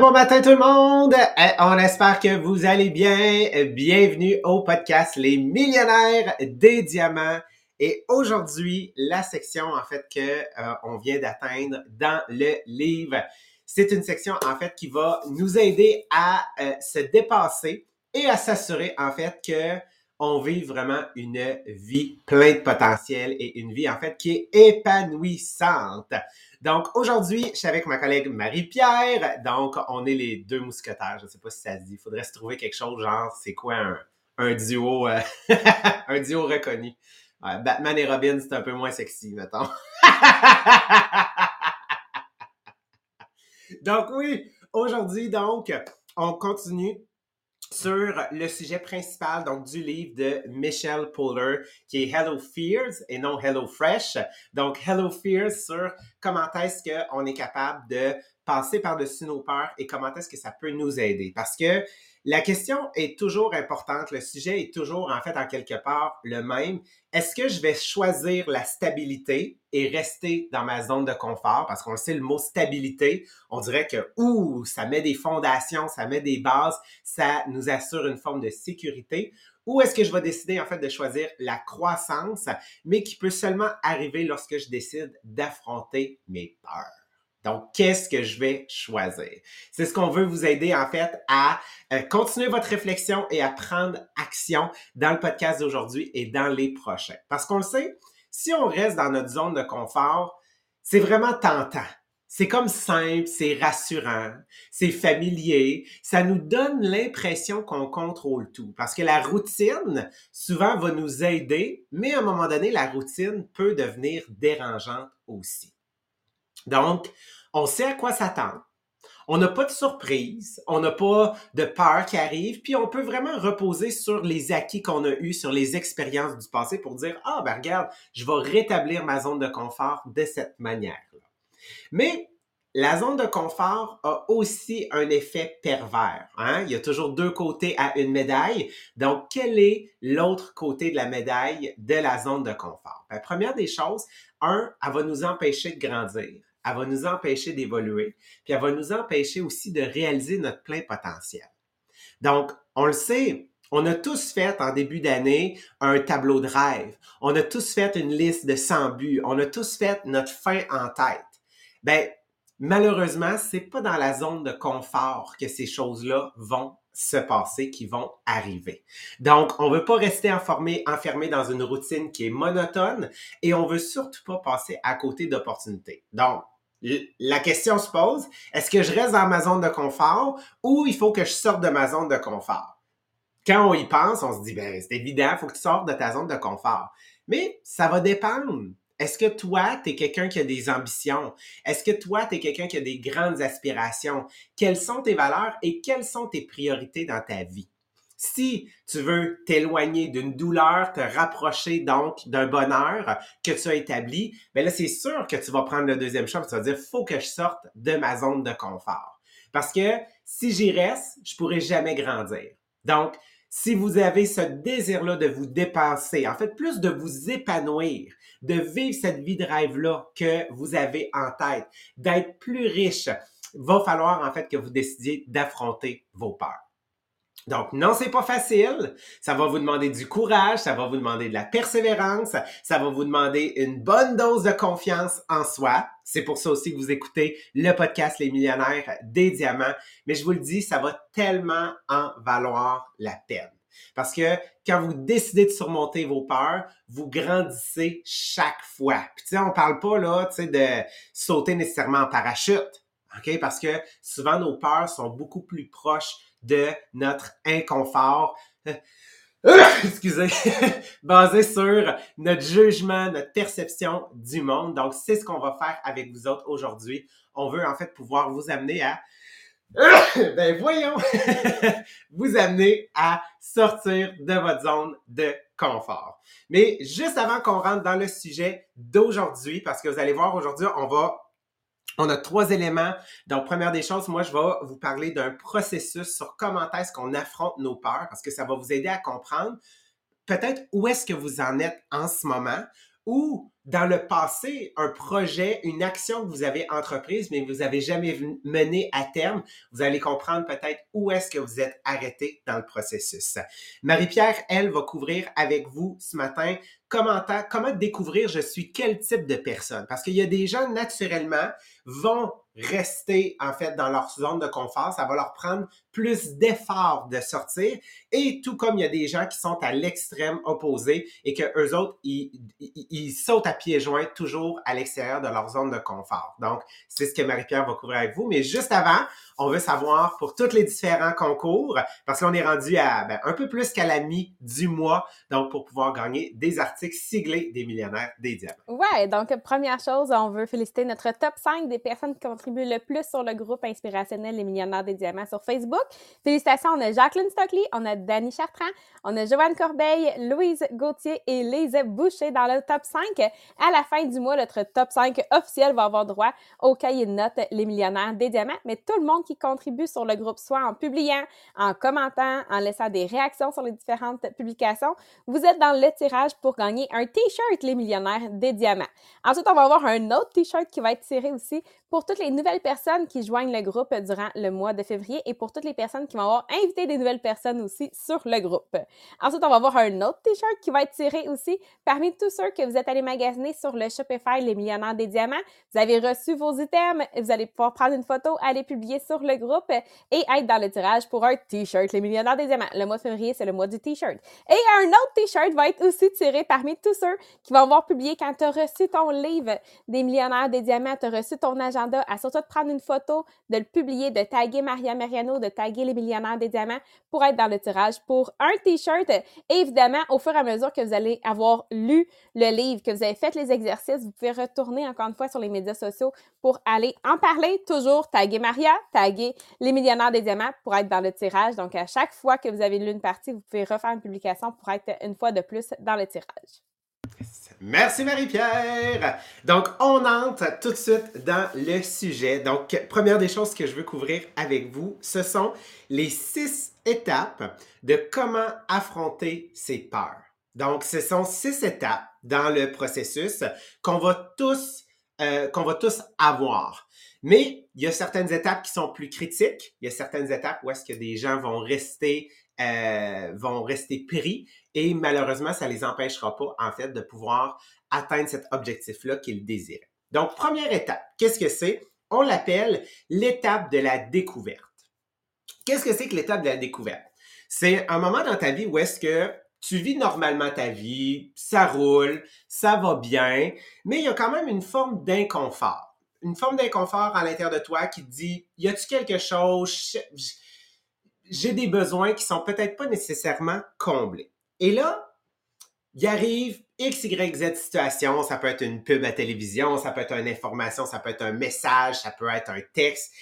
Bon matin, tout le monde! Eh, on espère que vous allez bien. Bienvenue au podcast Les millionnaires des diamants. Et aujourd'hui, la section en fait que euh, on vient d'atteindre dans le livre, c'est une section en fait qui va nous aider à euh, se dépasser et à s'assurer en fait que on vit vraiment une vie pleine de potentiel et une vie en fait qui est épanouissante. Donc aujourd'hui, je suis avec ma collègue Marie-Pierre. Donc on est les deux mousquetaires. Je ne sais pas si ça se dit. Il faudrait se trouver quelque chose genre c'est quoi un, duo euh, un duo reconnu? Batman et Robin, c'est un peu moins sexy, mettons. donc oui, aujourd'hui donc on continue sur le sujet principal donc du livre de Michelle Poller qui est Hello Fears et non Hello Fresh. Donc Hello Fears sur comment est-ce qu'on est capable de passer par-dessus nos peurs et comment est-ce que ça peut nous aider? Parce que la question est toujours importante, le sujet est toujours en fait en quelque part le même. Est-ce que je vais choisir la stabilité et rester dans ma zone de confort? Parce qu'on sait le mot stabilité, on dirait que ouh, ça met des fondations, ça met des bases, ça nous assure une forme de sécurité. Ou est-ce que je vais décider en fait de choisir la croissance, mais qui peut seulement arriver lorsque je décide d'affronter mes peurs? Donc, qu'est-ce que je vais choisir? C'est ce qu'on veut vous aider en fait à euh, continuer votre réflexion et à prendre action dans le podcast d'aujourd'hui et dans les prochains. Parce qu'on le sait, si on reste dans notre zone de confort, c'est vraiment tentant. C'est comme simple, c'est rassurant, c'est familier, ça nous donne l'impression qu'on contrôle tout. Parce que la routine, souvent, va nous aider, mais à un moment donné, la routine peut devenir dérangeante aussi. Donc, on sait à quoi s'attendre. On n'a pas de surprise, on n'a pas de peur qui arrive, puis on peut vraiment reposer sur les acquis qu'on a eus, sur les expériences du passé pour dire Ah, ben regarde, je vais rétablir ma zone de confort de cette manière-là. Mais la zone de confort a aussi un effet pervers. Hein? Il y a toujours deux côtés à une médaille. Donc, quel est l'autre côté de la médaille de la zone de confort? La ben, première des choses, un, elle va nous empêcher de grandir elle va nous empêcher d'évoluer, puis elle va nous empêcher aussi de réaliser notre plein potentiel. Donc, on le sait, on a tous fait en début d'année un tableau de rêve. On a tous fait une liste de 100 buts. On a tous fait notre fin en tête. Ben, malheureusement, c'est pas dans la zone de confort que ces choses-là vont se passer, qui vont arriver. Donc, on veut pas rester enfermé, enfermé dans une routine qui est monotone et on veut surtout pas passer à côté d'opportunités. Donc, la question se pose, est-ce que je reste dans ma zone de confort ou il faut que je sorte de ma zone de confort? Quand on y pense, on se dit, ben, c'est évident, il faut que tu sortes de ta zone de confort. Mais ça va dépendre. Est-ce que toi, tu es quelqu'un qui a des ambitions? Est-ce que toi, tu es quelqu'un qui a des grandes aspirations? Quelles sont tes valeurs et quelles sont tes priorités dans ta vie? Si tu veux t'éloigner d'une douleur, te rapprocher donc d'un bonheur que tu as établi, bien là, c'est sûr que tu vas prendre le deuxième choix tu vas dire, faut que je sorte de ma zone de confort. Parce que si j'y reste, je pourrai jamais grandir. Donc, si vous avez ce désir-là de vous dépasser, en fait, plus de vous épanouir, de vivre cette vie de rêve-là que vous avez en tête, d'être plus riche, va falloir en fait que vous décidiez d'affronter vos peurs. Donc, non, c'est pas facile. Ça va vous demander du courage, ça va vous demander de la persévérance, ça va vous demander une bonne dose de confiance en soi. C'est pour ça aussi que vous écoutez le podcast Les millionnaires des diamants. Mais je vous le dis, ça va tellement en valoir la peine. Parce que quand vous décidez de surmonter vos peurs, vous grandissez chaque fois. Puis tu sais, on parle pas là, tu sais, de sauter nécessairement en parachute. OK? Parce que souvent nos peurs sont beaucoup plus proches de notre inconfort. excusez, basé sur notre jugement, notre perception du monde. Donc, c'est ce qu'on va faire avec vous autres aujourd'hui. On veut en fait pouvoir vous amener à ben voyons, vous amener à sortir de votre zone de confort. Mais juste avant qu'on rentre dans le sujet d'aujourd'hui, parce que vous allez voir aujourd'hui, on va on a trois éléments. Donc, première des choses, moi, je vais vous parler d'un processus sur comment est-ce qu'on affronte nos peurs, parce que ça va vous aider à comprendre peut-être où est-ce que vous en êtes en ce moment ou dans le passé un projet, une action que vous avez entreprise, mais vous n'avez jamais mené à terme, vous allez comprendre peut-être où est-ce que vous êtes arrêté dans le processus. Marie-Pierre, elle, va couvrir avec vous ce matin comment, comment découvrir je suis quel type de personne. Parce qu'il y a des gens, naturellement, vont rester en fait dans leur zone de confort. Ça va leur prendre plus d'efforts de sortir. Et tout comme il y a des gens qui sont à l'extrême opposé et que eux autres, ils, ils, sautent à pieds joints toujours à l'extérieur de leur zone de confort. Donc, c'est ce que Marie-Pierre va couvrir avec vous. Mais juste avant, on veut savoir pour tous les différents concours, parce qu'on est rendu à ben, un peu plus qu'à la mi du mois, donc pour pouvoir gagner des articles siglés des millionnaires des diamants. Ouais, donc première chose, on veut féliciter notre top 5 des personnes qui contribuent le plus sur le groupe inspirationnel Les millionnaires des diamants sur Facebook. Félicitations, on a Jacqueline Stockley, on a Dani Chartrand, on a Joanne Corbeil, Louise Gauthier et Lise Boucher dans le top 5. À la fin du mois, notre top 5 officiel va avoir droit au cahier de notes Les millionnaires des diamants, mais tout le monde qui contribue sur le groupe, soit en publiant, en commentant, en laissant des réactions sur les différentes publications, vous êtes dans le tirage pour gagner un T-shirt Les millionnaires des diamants. Ensuite, on va avoir un autre T-shirt qui va être tiré aussi pour toutes les nouvelles personnes qui joignent le groupe durant le mois de février et pour toutes les personnes qui vont avoir invité des nouvelles personnes aussi sur le groupe. Ensuite, on va avoir un autre t-shirt qui va être tiré aussi parmi tous ceux que vous êtes allés magasiner sur le Shopify Les Millionnaires des Diamants. Vous avez reçu vos items, vous allez pouvoir prendre une photo, aller publier sur le groupe et être dans le tirage pour un t-shirt Les Millionnaires des Diamants. Le mois de février, c'est le mois du t-shirt. Et un autre t-shirt va être aussi tiré parmi tous ceux qui vont avoir publié quand tu as reçu ton livre des Millionnaires des Diamants, tu as reçu ton agenda à de prendre une photo, de le publier, de taguer Maria Mariano, de taguer les millionnaires des diamants pour être dans le tirage pour un t-shirt. Évidemment, au fur et à mesure que vous allez avoir lu le livre, que vous avez fait les exercices, vous pouvez retourner encore une fois sur les médias sociaux pour aller en parler. Toujours taguer Maria, taguer les millionnaires des diamants pour être dans le tirage. Donc, à chaque fois que vous avez lu une partie, vous pouvez refaire une publication pour être une fois de plus dans le tirage. Merci Marie-Pierre. Donc, on entre tout de suite dans le sujet. Donc, première des choses que je veux couvrir avec vous, ce sont les six étapes de comment affronter ses peurs. Donc, ce sont six étapes dans le processus qu'on va tous euh, qu'on va tous avoir. Mais il y a certaines étapes qui sont plus critiques. Il y a certaines étapes où est-ce que des gens vont rester euh, vont rester pris et malheureusement, ça les empêchera pas, en fait, de pouvoir atteindre cet objectif-là qu'ils désirent. Donc, première étape, qu'est-ce que c'est? On l'appelle l'étape de la découverte. Qu'est-ce que c'est que l'étape de la découverte? C'est un moment dans ta vie où est-ce que tu vis normalement ta vie, ça roule, ça va bien, mais il y a quand même une forme d'inconfort. Une forme d'inconfort à l'intérieur de toi qui te dit, y a-tu quelque chose, j'ai des besoins qui sont peut-être pas nécessairement comblés. Et là, il arrive X, Y, Z situation. Ça peut être une pub à télévision, ça peut être une information, ça peut être un message, ça peut être un texte.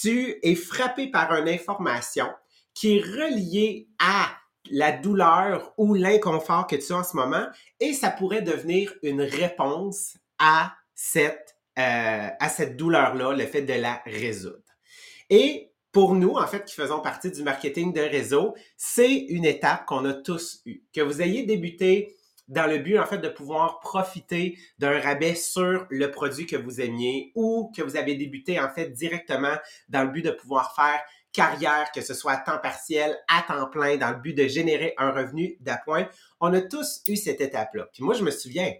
Tu es frappé par une information qui est reliée à la douleur ou l'inconfort que tu as en ce moment et ça pourrait devenir une réponse à cette, euh, à cette douleur-là, le fait de la résoudre. Et pour nous, en fait, qui faisons partie du marketing de réseau, c'est une étape qu'on a tous eue. Que vous ayez débuté dans le but, en fait, de pouvoir profiter d'un rabais sur le produit que vous aimiez ou que vous avez débuté, en fait, directement dans le but de pouvoir faire carrière, que ce soit à temps partiel, à temps plein, dans le but de générer un revenu d'appoint. On a tous eu cette étape-là. Puis moi, je me souviens,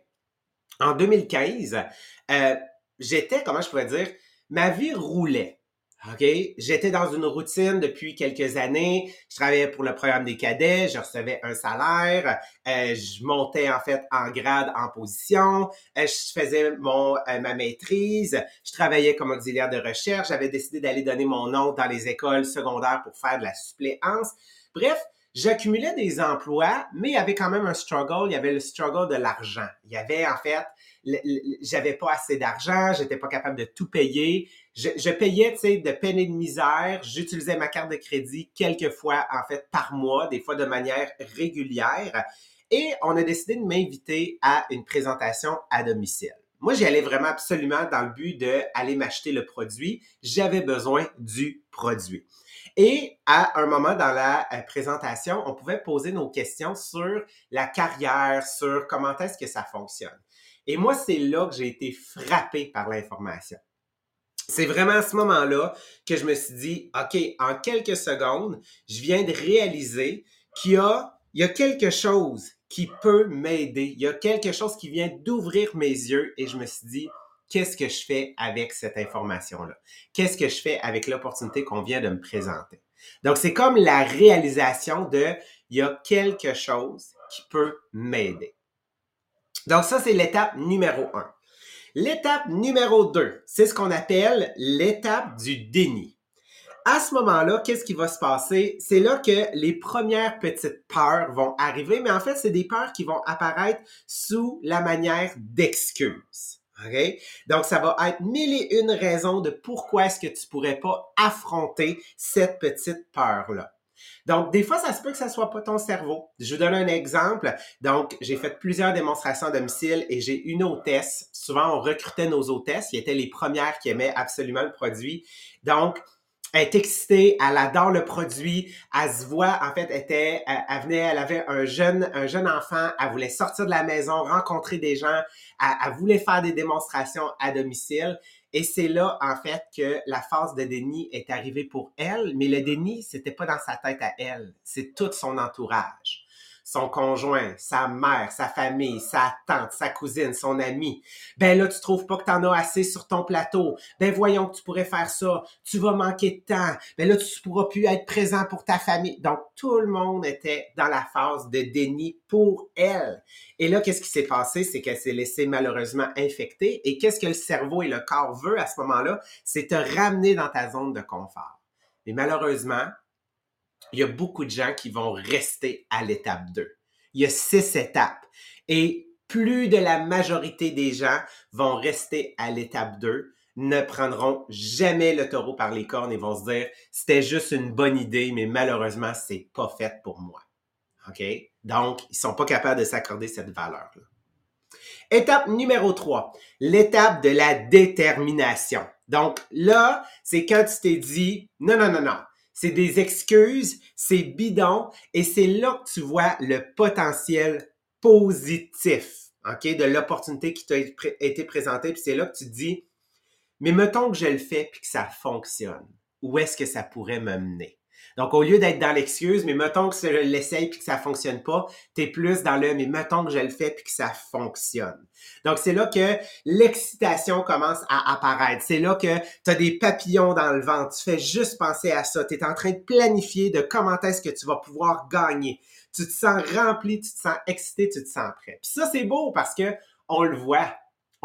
en 2015, euh, j'étais, comment je pourrais dire, ma vie roulait. OK? J'étais dans une routine depuis quelques années. Je travaillais pour le programme des cadets, je recevais un salaire, euh, je montais en fait en grade, en position, euh, je faisais mon euh, ma maîtrise, je travaillais comme auxiliaire de recherche, j'avais décidé d'aller donner mon nom dans les écoles secondaires pour faire de la suppléance. Bref, j'accumulais des emplois, mais il y avait quand même un struggle, il y avait le struggle de l'argent. Il y avait en fait j'avais pas assez d'argent, j'étais pas capable de tout payer. Je, payais, tu sais, de peine et de misère. J'utilisais ma carte de crédit quelques fois, en fait, par mois, des fois de manière régulière. Et on a décidé de m'inviter à une présentation à domicile. Moi, j'y allais vraiment absolument dans le but d'aller m'acheter le produit. J'avais besoin du produit. Et à un moment dans la euh, présentation, on pouvait poser nos questions sur la carrière, sur comment est-ce que ça fonctionne. Et moi, c'est là que j'ai été frappé par l'information. C'est vraiment à ce moment-là que je me suis dit, OK, en quelques secondes, je viens de réaliser qu'il y a, il y a quelque chose qui peut m'aider. Il y a quelque chose qui vient d'ouvrir mes yeux et je me suis dit, qu'est-ce que je fais avec cette information-là? Qu'est-ce que je fais avec l'opportunité qu'on vient de me présenter? Donc, c'est comme la réalisation de, il y a quelque chose qui peut m'aider. Donc, ça, c'est l'étape numéro un. L'étape numéro deux, c'est ce qu'on appelle l'étape du déni à ce moment-là, qu'est-ce qui va se passer? C'est là que les premières petites peurs vont arriver, mais en fait, c'est des peurs qui vont apparaître sous la manière d'excuses. OK? Donc, ça va être mille et une raisons de pourquoi est-ce que tu pourrais pas affronter cette petite peur-là. Donc, des fois, ça se peut que ça soit pas ton cerveau. Je vous donne un exemple. Donc, j'ai fait plusieurs démonstrations à domicile et j'ai une hôtesse. Souvent, on recrutait nos hôtesses qui étaient les premières qui aimaient absolument le produit. Donc, elle est excitée, elle adore le produit, elle se voit, en fait, elle venait, elle avait un jeune, un jeune enfant, elle voulait sortir de la maison, rencontrer des gens, elle, voulait faire des démonstrations à domicile. Et c'est là, en fait, que la phase de déni est arrivée pour elle, mais le déni, c'était pas dans sa tête à elle, c'est tout son entourage son conjoint, sa mère, sa famille, sa tante, sa cousine, son ami. Ben là, tu trouves pas que tu en as assez sur ton plateau. Ben voyons que tu pourrais faire ça. Tu vas manquer de temps. Ben là, tu pourras plus être présent pour ta famille. Donc, tout le monde était dans la phase de déni pour elle. Et là, qu'est-ce qui s'est passé? C'est qu'elle s'est laissée malheureusement infecter. Et qu'est-ce que le cerveau et le corps veut à ce moment-là? C'est te ramener dans ta zone de confort. Mais malheureusement, il y a beaucoup de gens qui vont rester à l'étape 2. Il y a six étapes. Et plus de la majorité des gens vont rester à l'étape 2, ne prendront jamais le taureau par les cornes et vont se dire c'était juste une bonne idée, mais malheureusement, c'est pas fait pour moi. OK? Donc, ils sont pas capables de s'accorder cette valeur-là. Étape numéro 3, l'étape de la détermination. Donc là, c'est quand tu t'es dit non, non, non, non, c'est des excuses, c'est bidon, et c'est là que tu vois le potentiel positif, OK, de l'opportunité qui t'a été présentée, puis c'est là que tu te dis, mais mettons que je le fais puis que ça fonctionne, où est-ce que ça pourrait me mener? Donc, au lieu d'être dans l'excuse, mais mettons que je l'essaye puis que ça fonctionne pas, tu es plus dans le mais mettons que je le fais puis que ça fonctionne. Donc, c'est là que l'excitation commence à apparaître. C'est là que tu as des papillons dans le ventre. Tu fais juste penser à ça. Tu es en train de planifier de comment est-ce que tu vas pouvoir gagner. Tu te sens rempli, tu te sens excité, tu te sens prêt. Puis ça, c'est beau parce que on le voit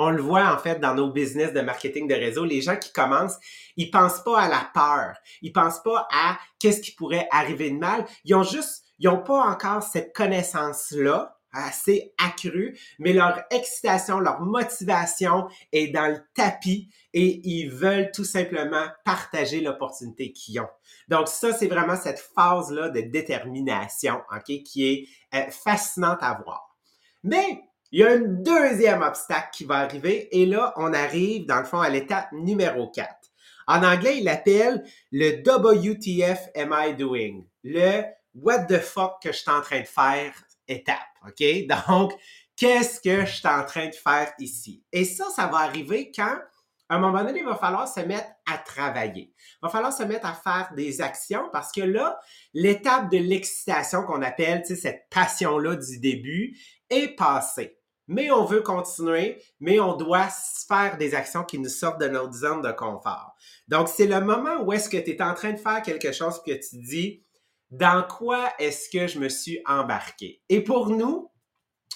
on le voit en fait dans nos business de marketing de réseau. Les gens qui commencent, ils pensent pas à la peur. Ils pensent pas à qu'est-ce qui pourrait arriver de mal. Ils ont juste, ils ont pas encore cette connaissance-là assez accrue, mais leur excitation, leur motivation est dans le tapis et ils veulent tout simplement partager l'opportunité qu'ils ont. Donc ça, c'est vraiment cette phase-là de détermination, ok, qui est euh, fascinante à voir. Mais il y a un deuxième obstacle qui va arriver et là, on arrive dans le fond à l'étape numéro 4. En anglais, il l'appelle le WTF am I doing? Le what the fuck que je suis en train de faire étape. OK? Donc, qu'est-ce que je suis en train de faire ici? Et ça, ça va arriver quand, à un moment donné, il va falloir se mettre à travailler. Il va falloir se mettre à faire des actions parce que là, l'étape de l'excitation qu'on appelle, tu sais, cette passion-là du début est passée mais on veut continuer, mais on doit faire des actions qui nous sortent de notre zone de confort. Donc, c'est le moment où est-ce que tu es en train de faire quelque chose que tu dis, dans quoi est-ce que je me suis embarqué? Et pour nous,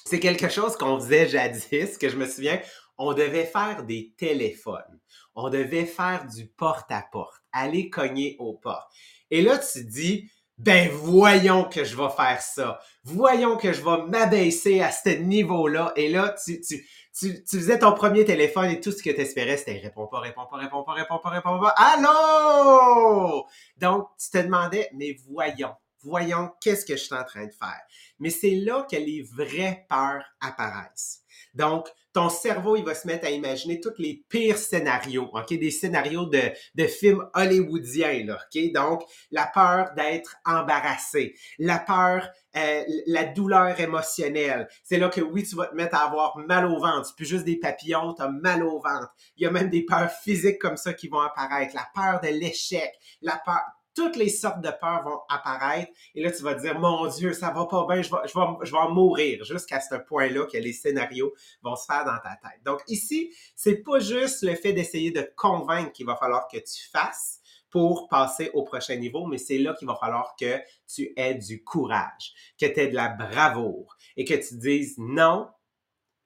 c'est quelque chose qu'on faisait jadis, que je me souviens, on devait faire des téléphones. On devait faire du porte-à-porte, aller cogner aux portes. Et là, tu dis, ben voyons que je vais faire ça. Voyons que je vais m'abaisser à ce niveau-là. Et là, tu, tu, tu, tu faisais ton premier téléphone et tout ce que tu espérais, c'était réponds pas, réponds pas, réponds pas, réponds pas, réponds pas. Allô? Donc, tu te demandais, mais voyons, voyons qu'est-ce que je suis en train de faire? Mais c'est là que les vraies peurs apparaissent. Donc, ton cerveau, il va se mettre à imaginer tous les pires scénarios, OK? Des scénarios de, de films hollywoodiens, là, OK? Donc, la peur d'être embarrassé, la peur, euh, la douleur émotionnelle. C'est là que oui, tu vas te mettre à avoir mal au ventre. Plus juste des papillons, tu as mal au ventre. Il y a même des peurs physiques comme ça qui vont apparaître. La peur de l'échec, la peur toutes les sortes de peurs vont apparaître. Et là, tu vas te dire, mon Dieu, ça va pas bien, je vais, je vais, je vais mourir jusqu'à ce point-là que les scénarios vont se faire dans ta tête. Donc ici, c'est pas juste le fait d'essayer de convaincre qu'il va falloir que tu fasses pour passer au prochain niveau, mais c'est là qu'il va falloir que tu aies du courage, que tu aies de la bravoure et que tu dises non,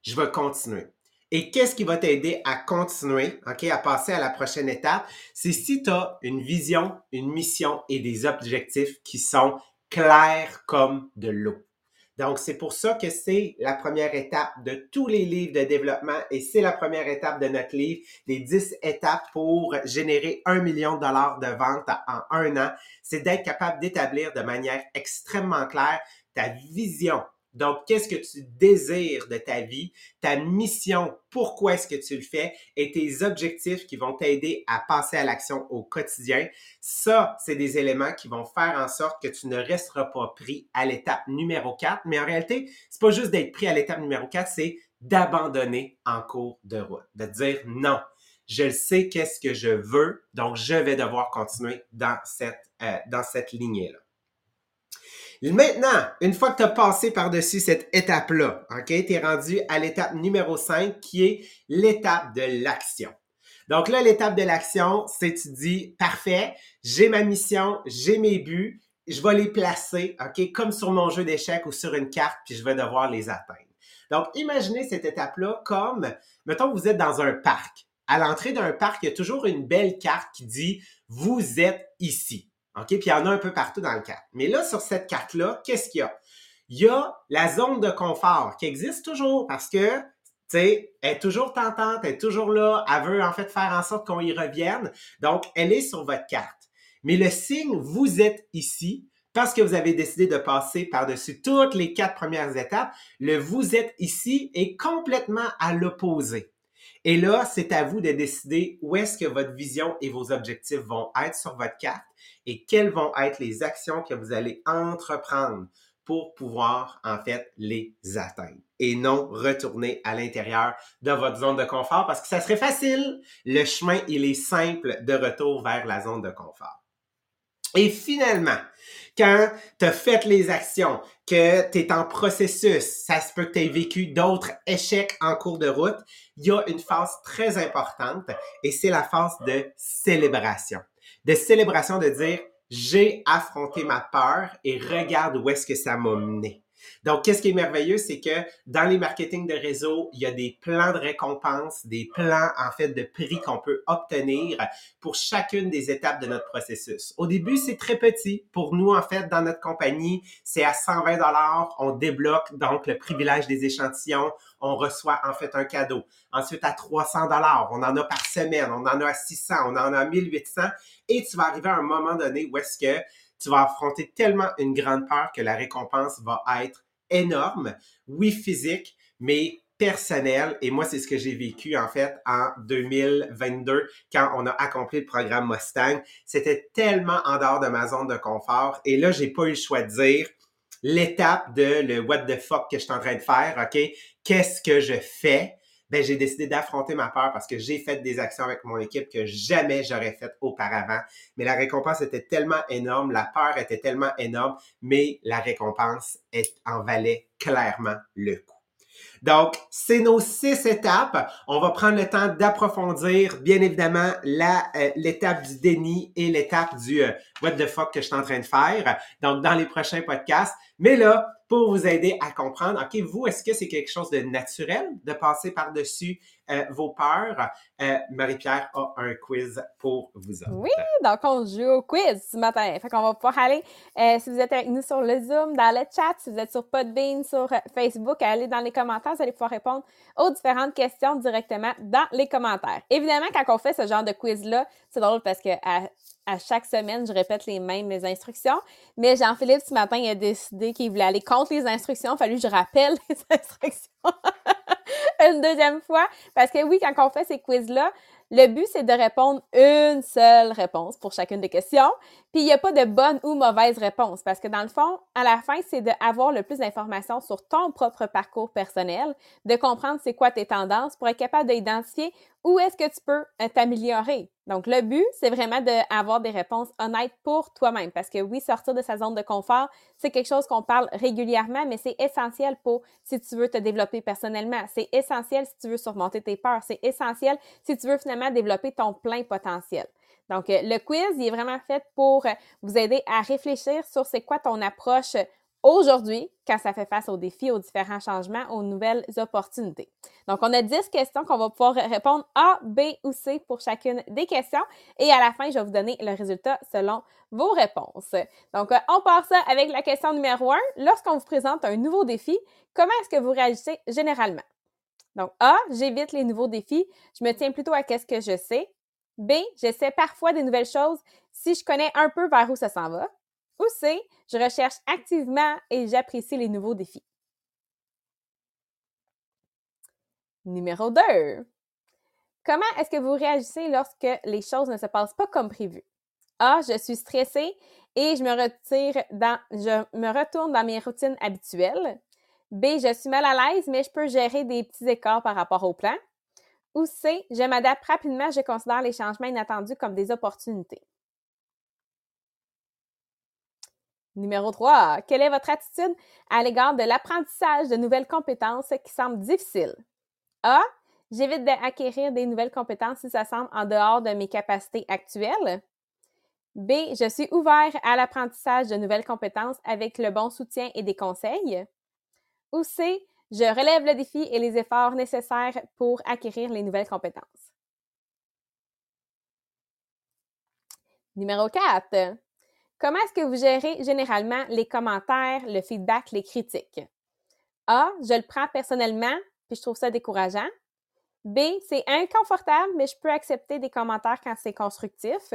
je vais continuer. Et qu'est-ce qui va t'aider à continuer, OK, à passer à la prochaine étape? C'est si tu as une vision, une mission et des objectifs qui sont clairs comme de l'eau. Donc, c'est pour ça que c'est la première étape de tous les livres de développement et c'est la première étape de notre livre, les 10 étapes pour générer un million de dollars de vente en un an. C'est d'être capable d'établir de manière extrêmement claire ta vision, donc, qu'est-ce que tu désires de ta vie, ta mission, pourquoi est-ce que tu le fais? Et tes objectifs qui vont t'aider à passer à l'action au quotidien. Ça, c'est des éléments qui vont faire en sorte que tu ne resteras pas pris à l'étape numéro 4. Mais en réalité, c'est pas juste d'être pris à l'étape numéro 4, c'est d'abandonner en cours de route, de dire non. Je sais qu'est-ce que je veux, donc je vais devoir continuer dans cette, euh, dans cette lignée-là. Maintenant, une fois que tu as passé par-dessus cette étape-là, OK, tu es rendu à l'étape numéro 5 qui est l'étape de l'action. Donc là, l'étape de l'action, c'est tu dis, parfait, j'ai ma mission, j'ai mes buts, je vais les placer, OK, comme sur mon jeu d'échecs ou sur une carte, puis je vais devoir les atteindre. Donc, imaginez cette étape-là comme, mettons, vous êtes dans un parc. À l'entrée d'un parc, il y a toujours une belle carte qui dit, vous êtes ici. OK? Puis il y en a un peu partout dans le cadre. Mais là, sur cette carte-là, qu'est-ce qu'il y a? Il y a la zone de confort qui existe toujours parce que, tu sais, elle est toujours tentante, elle est toujours là, elle veut en fait faire en sorte qu'on y revienne. Donc, elle est sur votre carte. Mais le signe, vous êtes ici, parce que vous avez décidé de passer par-dessus toutes les quatre premières étapes, le vous êtes ici est complètement à l'opposé. Et là, c'est à vous de décider où est-ce que votre vision et vos objectifs vont être sur votre carte et quelles vont être les actions que vous allez entreprendre pour pouvoir en fait les atteindre et non retourner à l'intérieur de votre zone de confort parce que ça serait facile. Le chemin, il est simple de retour vers la zone de confort. Et finalement, quand tu as fait les actions, que tu es en processus, ça se peut que tu aies vécu d'autres échecs en cours de route, il y a une phase très importante et c'est la phase de célébration. De célébration de dire, j'ai affronté ma peur et regarde où est-ce que ça m'a mené. Donc, qu'est-ce qui est merveilleux, c'est que dans les marketing de réseau, il y a des plans de récompense, des plans, en fait, de prix qu'on peut obtenir pour chacune des étapes de notre processus. Au début, c'est très petit. Pour nous, en fait, dans notre compagnie, c'est à 120 dollars. On débloque donc le privilège des échantillons. On reçoit, en fait, un cadeau. Ensuite, à 300 dollars, on en a par semaine. On en a à 600, on en a à 1800. Et tu vas arriver à un moment donné où est-ce que tu vas affronter tellement une grande peur que la récompense va être énorme, oui physique, mais personnel. Et moi, c'est ce que j'ai vécu en fait en 2022 quand on a accompli le programme Mustang. C'était tellement en dehors de ma zone de confort. Et là, j'ai pas eu le choix de dire l'étape de le what the fuck que je suis en train de faire. OK? Qu'est-ce que je fais? Ben j'ai décidé d'affronter ma peur parce que j'ai fait des actions avec mon équipe que jamais j'aurais faites auparavant. Mais la récompense était tellement énorme, la peur était tellement énorme, mais la récompense en valait clairement le coup. Donc, c'est nos six étapes. On va prendre le temps d'approfondir, bien évidemment, euh, l'étape du déni et l'étape du euh, what the fuck que je suis en train de faire. Donc, dans les prochains podcasts. Mais là, pour vous aider à comprendre, OK, vous, est-ce que c'est quelque chose de naturel de passer par-dessus euh, vos peurs? Euh, Marie-Pierre a un quiz pour vous. Oui, donc on joue au quiz ce matin. Fait qu'on va pouvoir aller, euh, si vous êtes avec nous sur le Zoom, dans le chat, si vous êtes sur Podbean, sur Facebook, allez dans les commentaires, vous allez pouvoir répondre aux différentes questions directement dans les commentaires. Évidemment, quand on fait ce genre de quiz-là, c'est drôle parce que chaque semaine, je répète les mêmes instructions. Mais Jean-Philippe, ce matin, il a décidé qu'il voulait aller contre les instructions. Il a fallu que je rappelle les instructions. une deuxième fois. Parce que oui, quand on fait ces quiz-là, le but, c'est de répondre une seule réponse pour chacune des questions. Puis il n'y a pas de bonne ou mauvaise réponse parce que dans le fond, à la fin, c'est d'avoir le plus d'informations sur ton propre parcours personnel, de comprendre c'est quoi tes tendances pour être capable d'identifier où est-ce que tu peux euh, t'améliorer? Donc le but, c'est vraiment d'avoir des réponses honnêtes pour toi-même parce que oui, sortir de sa zone de confort, c'est quelque chose qu'on parle régulièrement, mais c'est essentiel pour si tu veux te développer personnellement. C'est essentiel si tu veux surmonter tes peurs. C'est essentiel si tu veux finalement développer ton plein potentiel. Donc, euh, le quiz, il est vraiment fait pour euh, vous aider à réfléchir sur c'est quoi ton approche aujourd'hui quand ça fait face aux défis, aux différents changements, aux nouvelles opportunités. Donc, on a 10 questions qu'on va pouvoir répondre A, B ou C pour chacune des questions. Et à la fin, je vais vous donner le résultat selon vos réponses. Donc, euh, on part ça avec la question numéro 1. Lorsqu'on vous présente un nouveau défi, comment est-ce que vous réagissez généralement? Donc, A, j'évite les nouveaux défis. Je me tiens plutôt à qu'est-ce que je sais. B, j'essaie parfois des nouvelles choses si je connais un peu vers où ça s'en va. Ou C, je recherche activement et j'apprécie les nouveaux défis. Numéro 2. Comment est-ce que vous réagissez lorsque les choses ne se passent pas comme prévu? A, je suis stressée et je me retire dans, je me retourne dans mes routines habituelles. B, je suis mal à l'aise, mais je peux gérer des petits écarts par rapport au plan. Ou C, je m'adapte rapidement, je considère les changements inattendus comme des opportunités. Numéro 3. Quelle est votre attitude à l'égard de l'apprentissage de nouvelles compétences qui semblent difficiles? A. J'évite d'acquérir des nouvelles compétences si ça semble en dehors de mes capacités actuelles. B. Je suis ouvert à l'apprentissage de nouvelles compétences avec le bon soutien et des conseils. Ou C. Je relève le défi et les efforts nécessaires pour acquérir les nouvelles compétences. Numéro 4. Comment est-ce que vous gérez généralement les commentaires, le feedback, les critiques? A. Je le prends personnellement, puis je trouve ça décourageant. B. C'est inconfortable, mais je peux accepter des commentaires quand c'est constructif.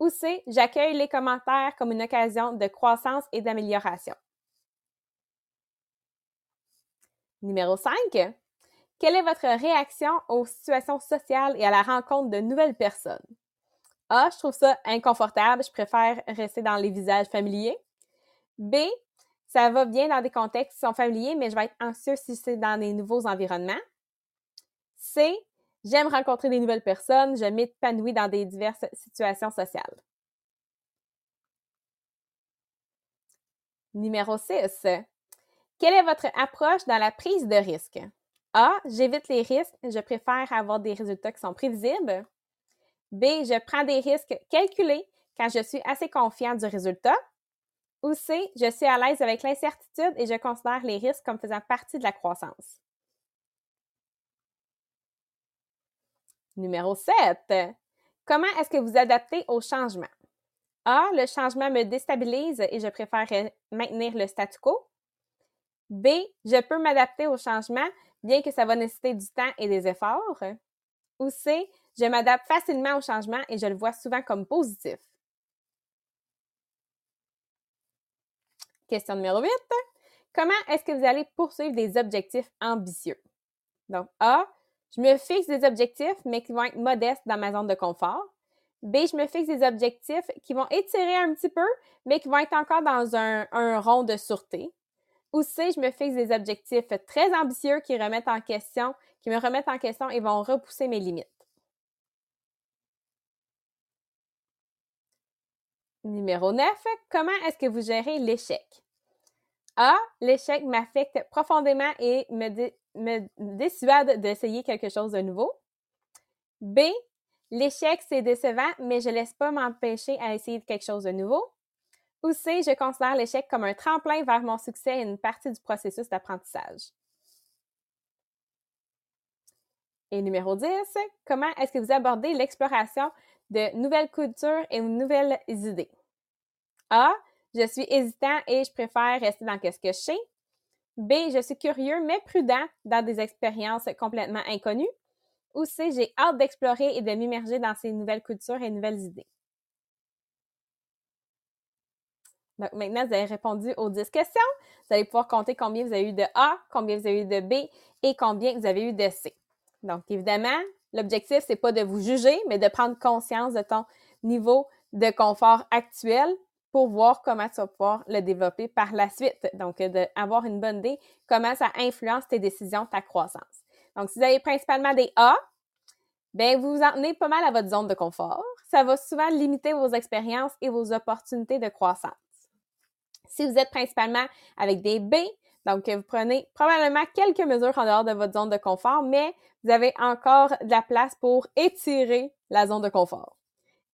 Ou C. J'accueille les commentaires comme une occasion de croissance et d'amélioration. Numéro 5. Quelle est votre réaction aux situations sociales et à la rencontre de nouvelles personnes? A, je trouve ça inconfortable, je préfère rester dans les visages familiers. B, ça va bien dans des contextes qui sont familiers, mais je vais être anxieux si c'est dans des nouveaux environnements. C, j'aime rencontrer des nouvelles personnes, je m'épanouis dans des diverses situations sociales. Numéro 6. Quelle est votre approche dans la prise de risque? A. J'évite les risques. Je préfère avoir des résultats qui sont prévisibles. B. Je prends des risques calculés quand je suis assez confiant du résultat. Ou C. Je suis à l'aise avec l'incertitude et je considère les risques comme faisant partie de la croissance. Numéro 7. Comment est-ce que vous adaptez au changement? A. Le changement me déstabilise et je préfère maintenir le statu quo. B, je peux m'adapter au changement, bien que ça va nécessiter du temps et des efforts. Ou C, je m'adapte facilement au changement et je le vois souvent comme positif. Question numéro 8. Comment est-ce que vous allez poursuivre des objectifs ambitieux? Donc, A, je me fixe des objectifs, mais qui vont être modestes dans ma zone de confort. B, je me fixe des objectifs qui vont étirer un petit peu, mais qui vont être encore dans un, rond de sûreté. Ou C, je me fixe des objectifs très ambitieux qui me remettent en question et vont repousser mes limites. Numéro 9, comment est-ce que vous gérez l'échec? A, l'échec m'affecte profondément et me, dissuade d'essayer quelque chose de nouveau. B, l'échec c'est décevant, mais je ne laisse pas m'empêcher à essayer quelque chose de nouveau. Ou C, je considère l'échec comme un tremplin vers mon succès et une partie du processus d'apprentissage. Et numéro 10, comment est-ce que vous abordez l'exploration de nouvelles cultures et de nouvelles idées? A, je suis hésitant et je préfère rester dans ce que je sais. B, je suis curieux mais prudent dans des expériences complètement inconnues. Ou C, j'ai hâte d'explorer et de m'immerger dans ces nouvelles cultures et nouvelles idées. Donc maintenant, vous avez répondu aux 10 questions. Vous allez pouvoir compter combien vous avez eu de A, combien vous avez eu de B et combien vous avez eu de C. Donc évidemment, l'objectif, c'est pas de vous juger, mais de prendre conscience de ton niveau de confort actuel pour voir comment tu vas pouvoir le développer par la suite. Donc, d'avoir une bonne idée comment ça influence tes décisions, ta croissance. Donc, si vous avez principalement des A, bien, vous vous en tenez pas mal à votre zone de confort. Ça va souvent limiter vos expériences et vos opportunités de croissance. Si vous êtes principalement avec des B, donc vous prenez probablement quelques mesures en dehors de votre zone de confort, mais vous avez encore de la place pour étirer la zone de confort.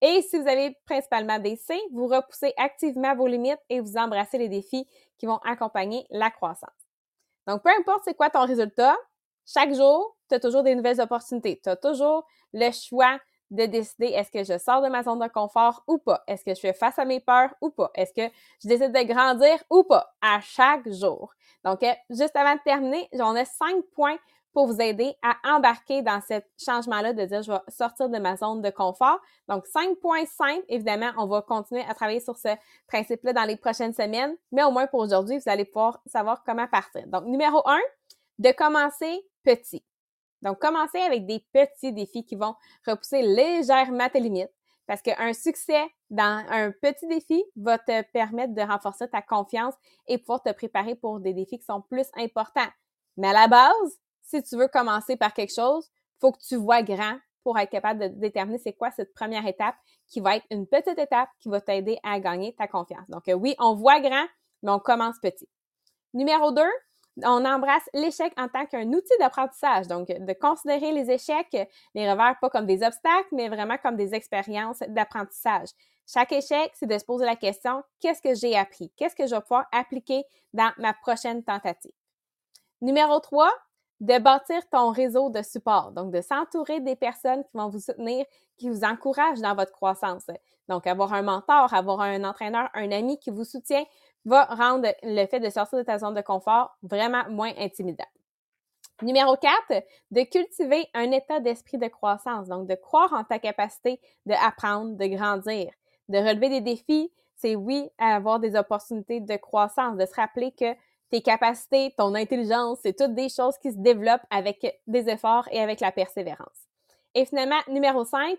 Et si vous avez principalement des C, vous repoussez activement vos limites et vous embrassez les défis qui vont accompagner la croissance. Donc, peu importe c'est quoi ton résultat, chaque jour, tu as toujours des nouvelles opportunités. Tu as toujours le choix de décider est-ce que je sors de ma zone de confort ou pas? Est-ce que je fais face à mes peurs ou pas? Est-ce que je décide de grandir ou pas? À chaque jour. Donc, euh, juste avant de terminer, j'en ai cinq points pour vous aider à embarquer dans ce changement-là de dire je vais sortir de ma zone de confort. Donc, cinq points simples. Évidemment, on va continuer à travailler sur ce principe-là dans les prochaines semaines, mais au moins pour aujourd'hui, vous allez pouvoir savoir comment partir. Donc, numéro un, de commencer petit. Donc, commencez avec des petits défis qui vont repousser légèrement tes limites parce qu'un succès dans un petit défi va te permettre de renforcer ta confiance et pouvoir te préparer pour des défis qui sont plus importants. Mais à la base, si tu veux commencer par quelque chose, faut que tu vois grand pour être capable de déterminer c'est quoi cette première étape qui va être une petite étape qui va t'aider à gagner ta confiance. Donc euh, oui, on voit grand, mais on commence petit. Numéro 2, on embrasse l'échec en tant qu'un outil d'apprentissage. Donc, de considérer les échecs, les revers, pas comme des obstacles, mais vraiment comme des expériences d'apprentissage. Chaque échec, c'est de se poser la question, qu'est-ce que j'ai appris? Qu'est-ce que je vais pouvoir appliquer dans ma prochaine tentative? Numéro 3, de bâtir ton réseau de support. Donc, de s'entourer des personnes qui vont vous soutenir, qui vous encouragent dans votre croissance. Donc, avoir un mentor, avoir un entraîneur, un ami qui vous soutient va rendre le fait de sortir de ta zone de confort vraiment moins intimidant. Numéro 4, de cultiver un état d'esprit de croissance, donc de croire en ta capacité d'apprendre, de grandir, de relever des défis, c'est oui avoir des opportunités de croissance, de se rappeler que tes capacités, ton intelligence, c'est toutes des choses qui se développent avec des efforts et avec la persévérance. Et finalement, numéro 5,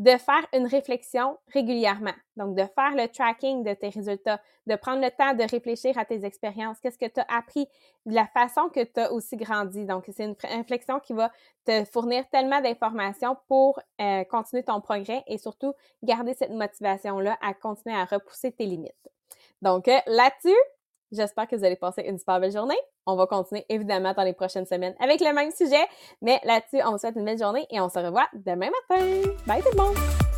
de faire une réflexion régulièrement. Donc, de faire le tracking de tes résultats, de prendre le temps de réfléchir à tes expériences. Qu'est-ce que tu as appris la façon que tu as aussi grandi? Donc, c'est une réflexion qui va te fournir tellement d'informations pour euh, continuer ton progrès et surtout garder cette motivation-là à continuer à repousser tes limites. Donc, euh, là-dessus, J'espère que vous allez passer une super belle journée. On va continuer évidemment dans les prochaines semaines avec le même sujet. Mais là-dessus, on vous souhaite une belle journée et on se revoit demain matin. Bye tout le monde!